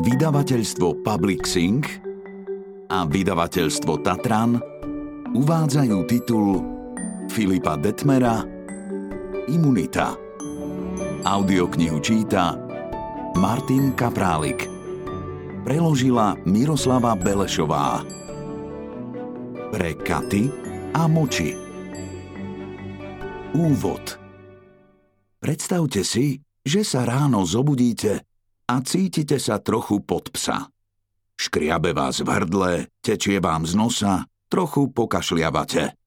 Vydavateľstvo Public Sync a vydavateľstvo Tatran uvádzajú titul Filipa Detmera Imunita. Audioknihu číta Martin Kaprálik. Preložila Miroslava Belešová. Pre Katy a Moči. Úvod Predstavte si, že sa ráno zobudíte a cítite sa trochu pod psa. Škriabe vás v hrdle, tečie vám z nosa, trochu pokašliavate.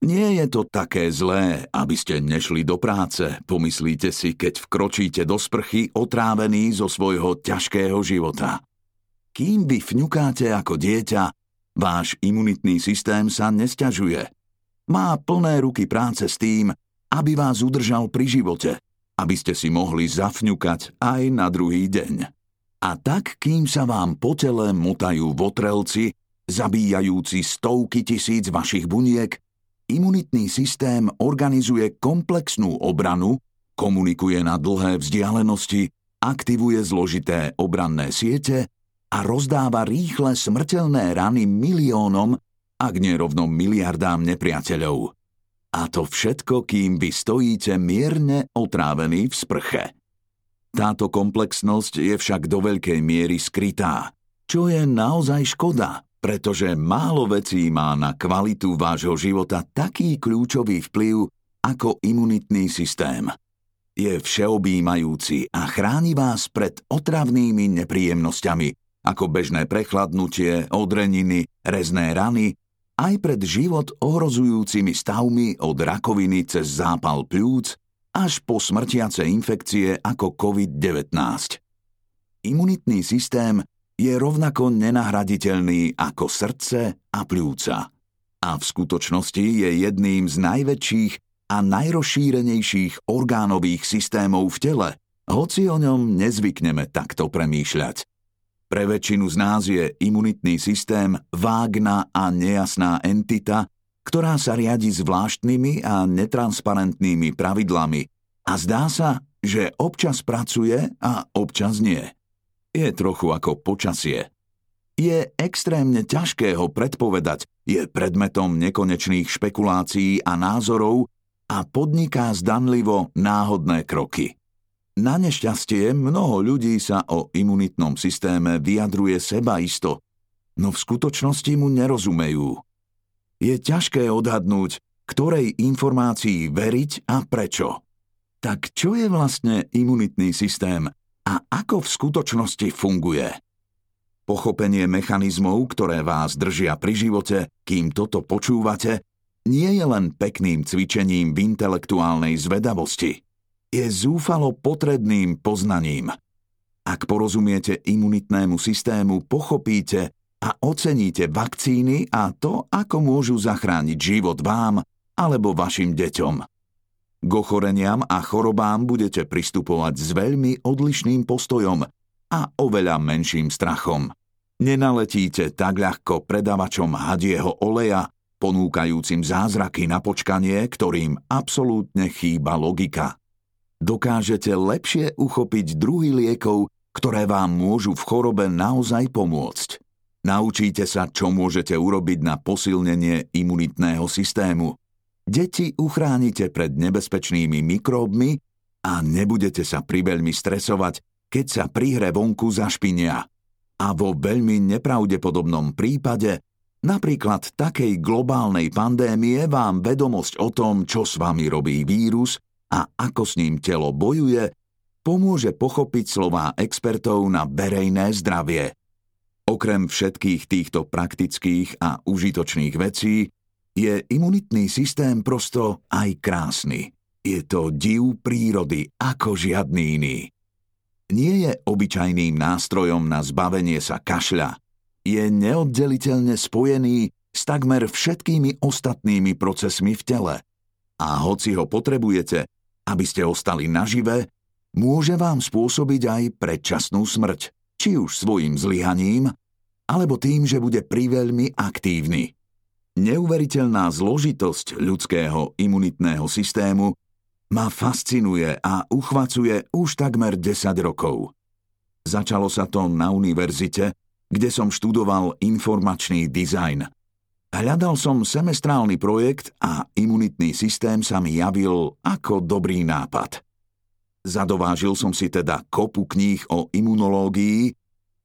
Nie je to také zlé, aby ste nešli do práce, pomyslíte si, keď vkročíte do sprchy otrávený zo svojho ťažkého života. Kým vy fňukáte ako dieťa, váš imunitný systém sa nesťažuje. Má plné ruky práce s tým, aby vás udržal pri živote, aby ste si mohli zafňukať aj na druhý deň. A tak, kým sa vám po tele motajú votrelci, zabíjajúci stovky tisíc vašich buniek, Imunitný systém organizuje komplexnú obranu, komunikuje na dlhé vzdialenosti, aktivuje zložité obranné siete a rozdáva rýchle smrteľné rany miliónom, ak nie rovno miliardám nepriateľov. A to všetko, kým vy stojíte mierne otrávení v sprche. Táto komplexnosť je však do veľkej miery skrytá, čo je naozaj škoda, pretože málo vecí má na kvalitu vášho života taký kľúčový vplyv ako imunitný systém. Je všeobjímajúci a chráni vás pred otravnými nepríjemnosťami, ako bežné prechladnutie, odreniny, rezné rany, aj pred život ohrozujúcimi stavmi od rakoviny cez zápal pľúc až po smrtiace infekcie ako COVID-19. Imunitný systém je rovnako nenahraditeľný ako srdce a pľúca. A v skutočnosti je jedným z najväčších a najrozšírenejších orgánových systémov v tele, hoci o ňom nezvykneme takto premýšľať. Pre väčšinu z nás je imunitný systém vágna a nejasná entita, ktorá sa riadi zvláštnymi a netransparentnými pravidlami a zdá sa, že občas pracuje a občas nie je trochu ako počasie. Je extrémne ťažké ho predpovedať, je predmetom nekonečných špekulácií a názorov a podniká zdanlivo náhodné kroky. Na nešťastie mnoho ľudí sa o imunitnom systéme vyjadruje sebaisto, no v skutočnosti mu nerozumejú. Je ťažké odhadnúť, ktorej informácii veriť a prečo. Tak čo je vlastne imunitný systém a ako v skutočnosti funguje. Pochopenie mechanizmov, ktoré vás držia pri živote, kým toto počúvate, nie je len pekným cvičením v intelektuálnej zvedavosti. Je zúfalo potrebným poznaním. Ak porozumiete imunitnému systému, pochopíte a oceníte vakcíny a to, ako môžu zachrániť život vám alebo vašim deťom. K ochoreniam a chorobám budete pristupovať s veľmi odlišným postojom a oveľa menším strachom. Nenaletíte tak ľahko predavačom hadieho oleja, ponúkajúcim zázraky na počkanie, ktorým absolútne chýba logika. Dokážete lepšie uchopiť druhy liekov, ktoré vám môžu v chorobe naozaj pomôcť. Naučíte sa, čo môžete urobiť na posilnenie imunitného systému. Deti uchránite pred nebezpečnými mikróbmi a nebudete sa priveľmi stresovať, keď sa pri hre vonku zašpinia. A vo veľmi nepravdepodobnom prípade, napríklad takej globálnej pandémie, vám vedomosť o tom, čo s vami robí vírus a ako s ním telo bojuje, pomôže pochopiť slová expertov na verejné zdravie. Okrem všetkých týchto praktických a užitočných vecí, je imunitný systém prosto aj krásny. Je to div prírody ako žiadny iný. Nie je obyčajným nástrojom na zbavenie sa kašľa. Je neoddeliteľne spojený s takmer všetkými ostatnými procesmi v tele. A hoci ho potrebujete, aby ste ostali nažive, môže vám spôsobiť aj predčasnú smrť, či už svojim zlyhaním, alebo tým, že bude priveľmi aktívny. Neuveriteľná zložitosť ľudského imunitného systému ma fascinuje a uchvacuje už takmer 10 rokov. Začalo sa to na univerzite, kde som študoval informačný dizajn. Hľadal som semestrálny projekt a imunitný systém sa mi javil ako dobrý nápad. Zadovážil som si teda kopu kníh o imunológii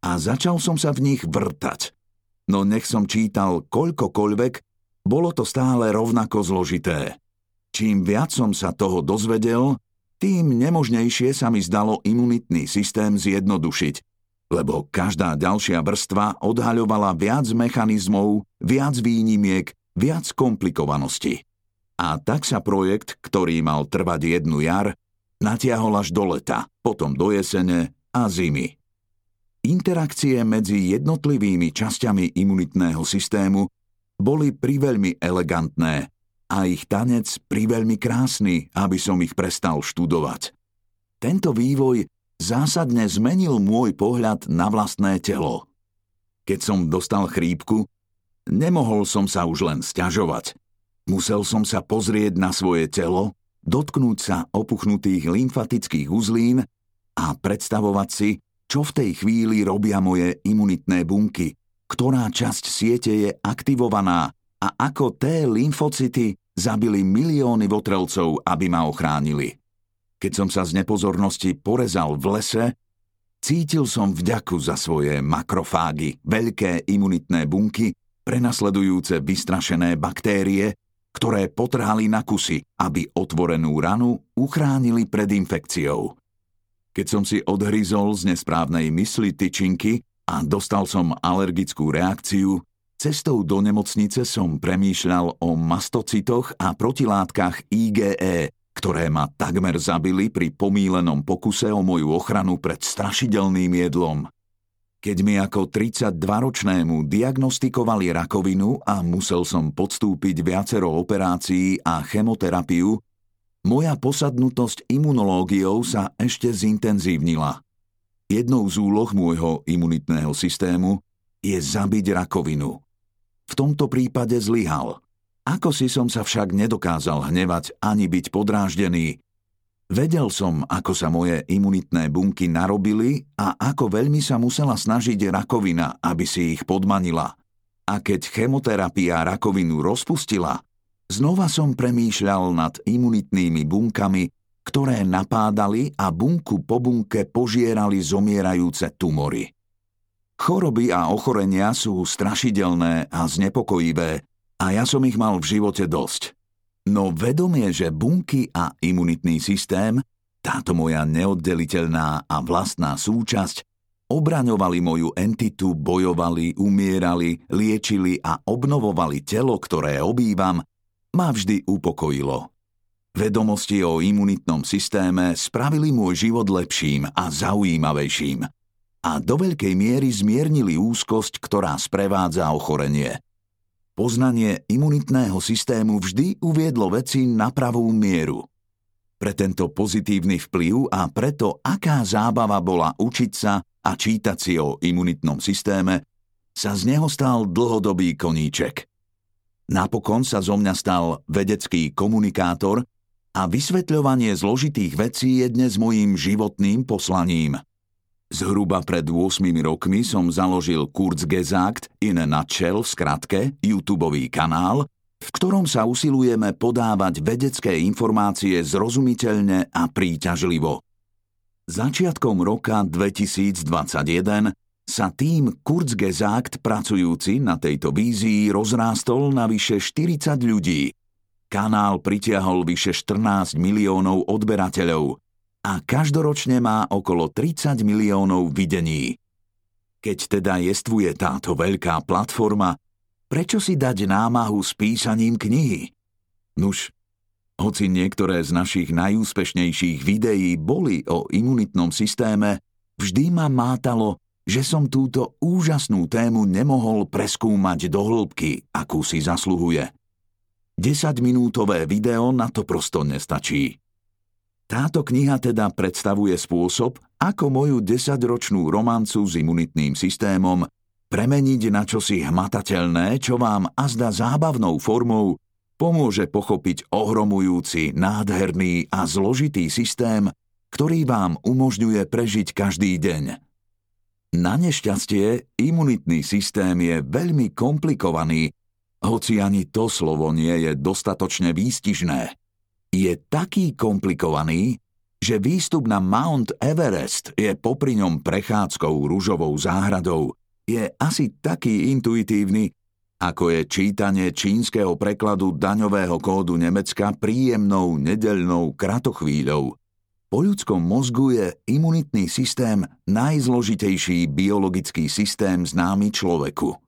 a začal som sa v nich vrtať. No nech som čítal koľkokoľvek, bolo to stále rovnako zložité. Čím viac som sa toho dozvedel, tým nemožnejšie sa mi zdalo imunitný systém zjednodušiť, lebo každá ďalšia vrstva odhaľovala viac mechanizmov, viac výnimiek, viac komplikovanosti. A tak sa projekt, ktorý mal trvať jednu jar, natiahol až do leta, potom do jesene a zimy. Interakcie medzi jednotlivými časťami imunitného systému boli priveľmi elegantné a ich tanec priveľmi krásny, aby som ich prestal študovať. Tento vývoj zásadne zmenil môj pohľad na vlastné telo. Keď som dostal chrípku, nemohol som sa už len sťažovať. Musel som sa pozrieť na svoje telo, dotknúť sa opuchnutých lymfatických uzlín a predstavovať si, čo v tej chvíli robia moje imunitné bunky, ktorá časť siete je aktivovaná a ako T lymfocyty zabili milióny votrelcov, aby ma ochránili. Keď som sa z nepozornosti porezal v lese, cítil som vďaku za svoje makrofágy, veľké imunitné bunky, prenasledujúce vystrašené baktérie, ktoré potrhali na kusy, aby otvorenú ranu uchránili pred infekciou. Keď som si odhryzol z nesprávnej mysli tyčinky a dostal som alergickú reakciu, cestou do nemocnice som premýšľal o mastocitoch a protilátkach IgE, ktoré ma takmer zabili pri pomílenom pokuse o moju ochranu pred strašidelným jedlom. Keď mi ako 32-ročnému diagnostikovali rakovinu a musel som podstúpiť viacero operácií a chemoterapiu, moja posadnutosť imunológiou sa ešte zintenzívnila. Jednou z úloh môjho imunitného systému je zabiť rakovinu. V tomto prípade zlyhal. Ako si som sa však nedokázal hnevať ani byť podráždený. Vedel som, ako sa moje imunitné bunky narobili a ako veľmi sa musela snažiť rakovina, aby si ich podmanila. A keď chemoterapia rakovinu rozpustila, Znova som premýšľal nad imunitnými bunkami, ktoré napádali a bunku po bunke požierali zomierajúce tumory. Choroby a ochorenia sú strašidelné a znepokojivé a ja som ich mal v živote dosť. No vedomie, že bunky a imunitný systém, táto moja neoddeliteľná a vlastná súčasť, obraňovali moju entitu, bojovali, umierali, liečili a obnovovali telo, ktoré obývam, ma vždy upokojilo. Vedomosti o imunitnom systéme spravili môj život lepším a zaujímavejším a do veľkej miery zmiernili úzkosť, ktorá sprevádza ochorenie. Poznanie imunitného systému vždy uviedlo veci na pravú mieru. Pre tento pozitívny vplyv a preto, aká zábava bola učiť sa a čítať si o imunitnom systéme, sa z neho stal dlhodobý koníček – Napokon sa zo mňa stal vedecký komunikátor a vysvetľovanie zložitých vecí je dnes mojím životným poslaním. Zhruba pred 8 rokmi som založil Kurzgesagt in a nutshell v skratke YouTube kanál, v ktorom sa usilujeme podávať vedecké informácie zrozumiteľne a príťažlivo. Začiatkom roka 2021 sa tým Kurzgesagt pracujúci na tejto vízii rozrástol na vyše 40 ľudí. Kanál pritiahol vyše 14 miliónov odberateľov a každoročne má okolo 30 miliónov videní. Keď teda jestvuje táto veľká platforma, prečo si dať námahu s písaním knihy? Nuž, hoci niektoré z našich najúspešnejších videí boli o imunitnom systéme, vždy ma mátalo, že som túto úžasnú tému nemohol preskúmať do hĺbky, akú si zasluhuje. 10-minútové video na to prosto nestačí. Táto kniha teda predstavuje spôsob, ako moju desaťročnú romancu s imunitným systémom premeniť na čosi hmatateľné, čo vám azda zábavnou formou pomôže pochopiť ohromujúci, nádherný a zložitý systém, ktorý vám umožňuje prežiť každý deň Na nešťastie imunitný systém je veľmi komplikovaný, hoci ani to slovo nie je dostatočne výstižné. Je taký komplikovaný, že výstup na Mount Everest je popri ňom prechádzkou rúžovou záhradou. Je asi taký intuitívny, ako je čítanie čínskeho prekladu daňového kódu Nemecka príjemnou nedeľnou kratochvíľou. Po ľudskom mozgu je imunitný systém najzložitejší biologický systém známy človeku.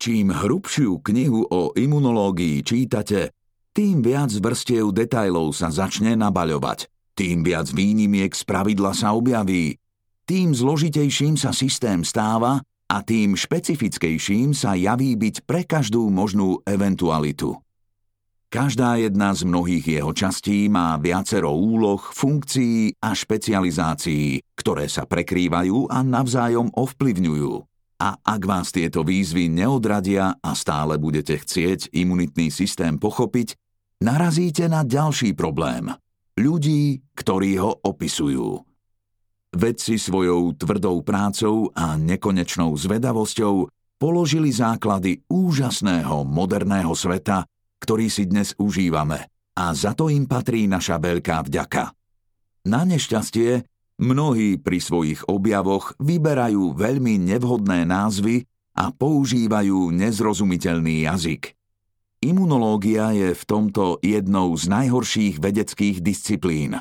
Čím hrubšiu knihu o imunológii čítate, tým viac vrstiev detajlov sa začne nabaľovať, tým viac výnimiek z pravidla sa objaví, tým zložitejším sa systém stáva a tým špecifickejším sa javí byť pre každú možnú eventualitu. Každá jedna z mnohých jeho častí má viacero úloh, funkcií a špecializácií, ktoré sa prekrývajú a navzájom ovplyvňujú. A ak vás tieto výzvy neodradia a stále budete chcieť imunitný systém pochopiť, narazíte na ďalší problém. Ľudí, ktorí ho opisujú. Vedci svojou tvrdou prácou a nekonečnou zvedavosťou položili základy úžasného moderného sveta, ktorý si dnes užívame a za to im patrí naša veľká vďaka. Na nešťastie mnohí pri svojich objavoch vyberajú veľmi nevhodné názvy a používajú nezrozumiteľný jazyk. Imunológia je v tomto jednou z najhorších vedeckých disciplín.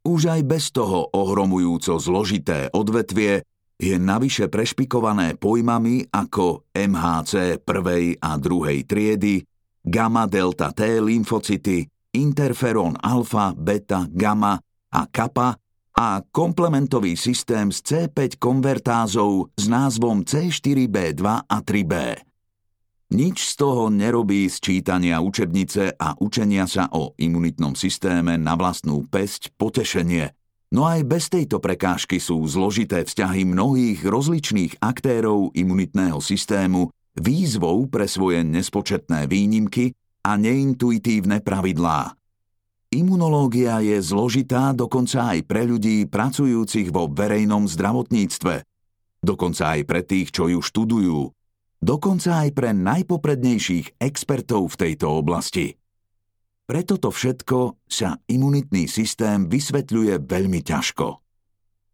Už aj bez toho ohromujúco zložité odvetvie je navyše prešpikované pojmami ako MHC prvej a druhej triedy, gamma delta T lymfocyty, interferón alfa, beta, gamma a kappa a komplementový systém s C5 konvertázou s názvom C4B2 a 3B. Nič z toho nerobí z čítania učebnice a učenia sa o imunitnom systéme na vlastnú pesť potešenie. No aj bez tejto prekážky sú zložité vzťahy mnohých rozličných aktérov imunitného systému výzvou pre svoje nespočetné výnimky a neintuitívne pravidlá. Imunológia je zložitá dokonca aj pre ľudí pracujúcich vo verejnom zdravotníctve, dokonca aj pre tých, čo ju študujú, dokonca aj pre najpoprednejších expertov v tejto oblasti. Pre toto všetko sa imunitný systém vysvetľuje veľmi ťažko.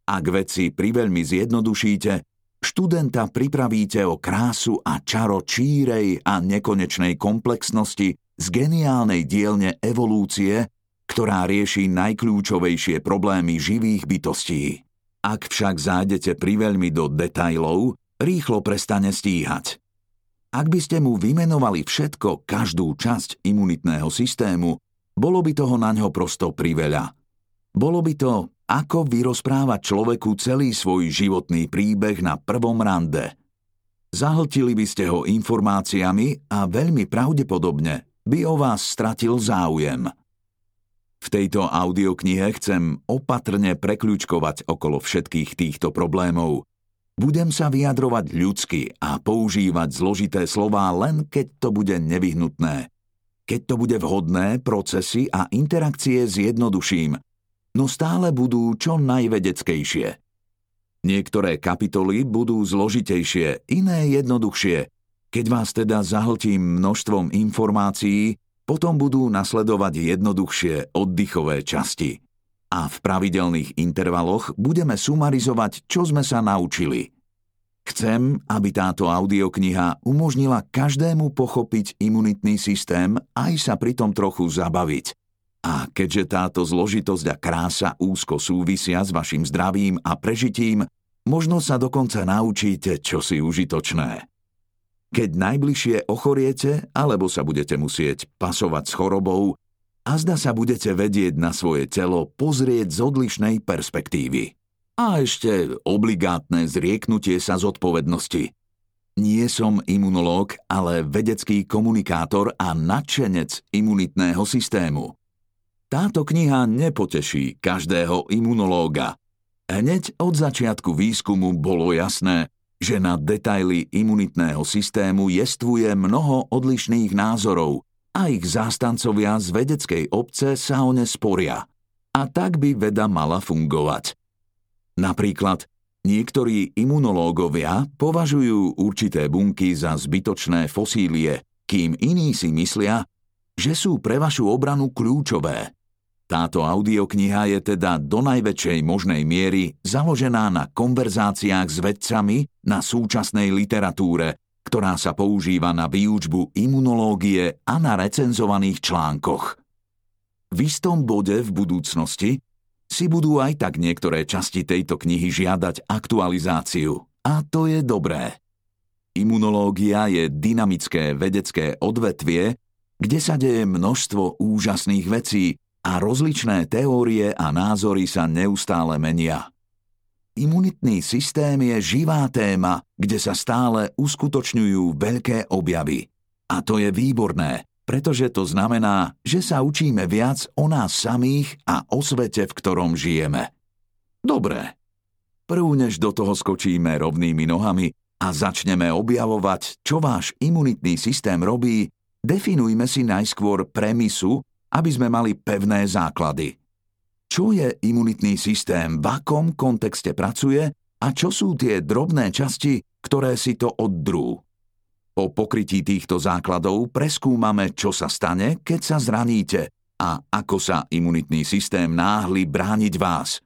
Ak veci priveľmi zjednodušíte, študenta pripravíte o krásu a čaro čírej a nekonečnej komplexnosti z geniálnej dielne evolúcie, ktorá rieši najkľúčovejšie problémy živých bytostí. Ak však zájdete priveľmi do detajlov, rýchlo prestane stíhať. Ak by ste mu vymenovali všetko, každú časť imunitného systému, bolo by toho na ňo prosto priveľa. Bolo by to ako vyrozprávať človeku celý svoj životný príbeh na prvom rande. Zahltili by ste ho informáciami a veľmi pravdepodobne by o vás stratil záujem. V tejto audioknihe chcem opatrne prekľúčkovať okolo všetkých týchto problémov. Budem sa vyjadrovať ľudsky a používať zložité slová len keď to bude nevyhnutné. Keď to bude vhodné, procesy a interakcie zjednoduším – no stále budú čo najvedeckejšie. Niektoré kapitoly budú zložitejšie, iné jednoduchšie. Keď vás teda zahltím množstvom informácií, potom budú nasledovať jednoduchšie oddychové časti. A v pravidelných intervaloch budeme sumarizovať, čo sme sa naučili. Chcem, aby táto audiokniha umožnila každému pochopiť imunitný systém aj sa pritom trochu zabaviť – a keďže táto zložitosť a krása úzko súvisia s vašim zdravím a prežitím, možno sa dokonca naučíte čosi užitočné. Keď najbližšie ochoriete alebo sa budete musieť pasovať s chorobou, a zda sa budete vedieť na svoje telo pozrieť z odlišnej perspektívy. A ešte obligátne zrieknutie sa zodpovednosti. Nie som imunológ, ale vedecký komunikátor a nadšenec imunitného systému. Táto kniha nepoteší každého imunológa. Hneď od začiatku výskumu bolo jasné, že na detaily imunitného systému jestvuje mnoho odlišných názorov a ich zástancovia z vedeckej obce sa o ne sporia. A tak by veda mala fungovať. Napríklad, Niektorí imunológovia považujú určité bunky za zbytočné fosílie, kým iní si myslia, že sú pre vašu obranu kľúčové. Táto audiokniha je teda do najväčšej možnej miery založená na konverzáciách s vedcami na súčasnej literatúre, ktorá sa používa na výučbu imunológie a na recenzovaných článkoch. V istom bode v budúcnosti si budú aj tak niektoré časti tejto knihy žiadať aktualizáciu. A to je dobré. Imunológia je dynamické vedecké odvetvie, kde sa deje množstvo úžasných vecí a rozličné teórie a názory sa neustále menia. Imunitný systém je živá téma, kde sa stále uskutočňujú veľké objavy. A to je výborné, pretože to znamená, že sa učíme viac o nás samých a o svete, v ktorom žijeme. Dobre. Prv než do toho skočíme rovnými nohami a začneme objavovať, čo váš imunitný systém robí, definujme si najskôr premisu, aby sme mali pevné základy. Čo je imunitný systém, v akom kontexte pracuje a čo sú tie drobné časti, ktoré si to oddrú. Po pokrytí týchto základov preskúmame, čo sa stane, keď sa zraníte a ako sa imunitný systém náhli brániť vás.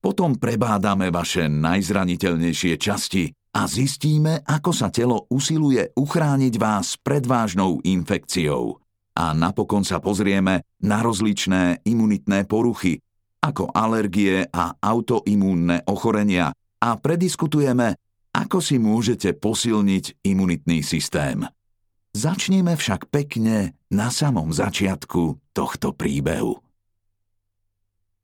Potom prebádame vaše najzraniteľnejšie časti a zistíme, ako sa telo usiluje uchrániť vás pred vážnou infekciou. A napokon sa pozrieme na rozličné imunitné poruchy, ako alergie a autoimúnne ochorenia a prediskutujeme, ako si môžete posilniť imunitný systém? Začneme však pekne na samom začiatku tohto príbehu.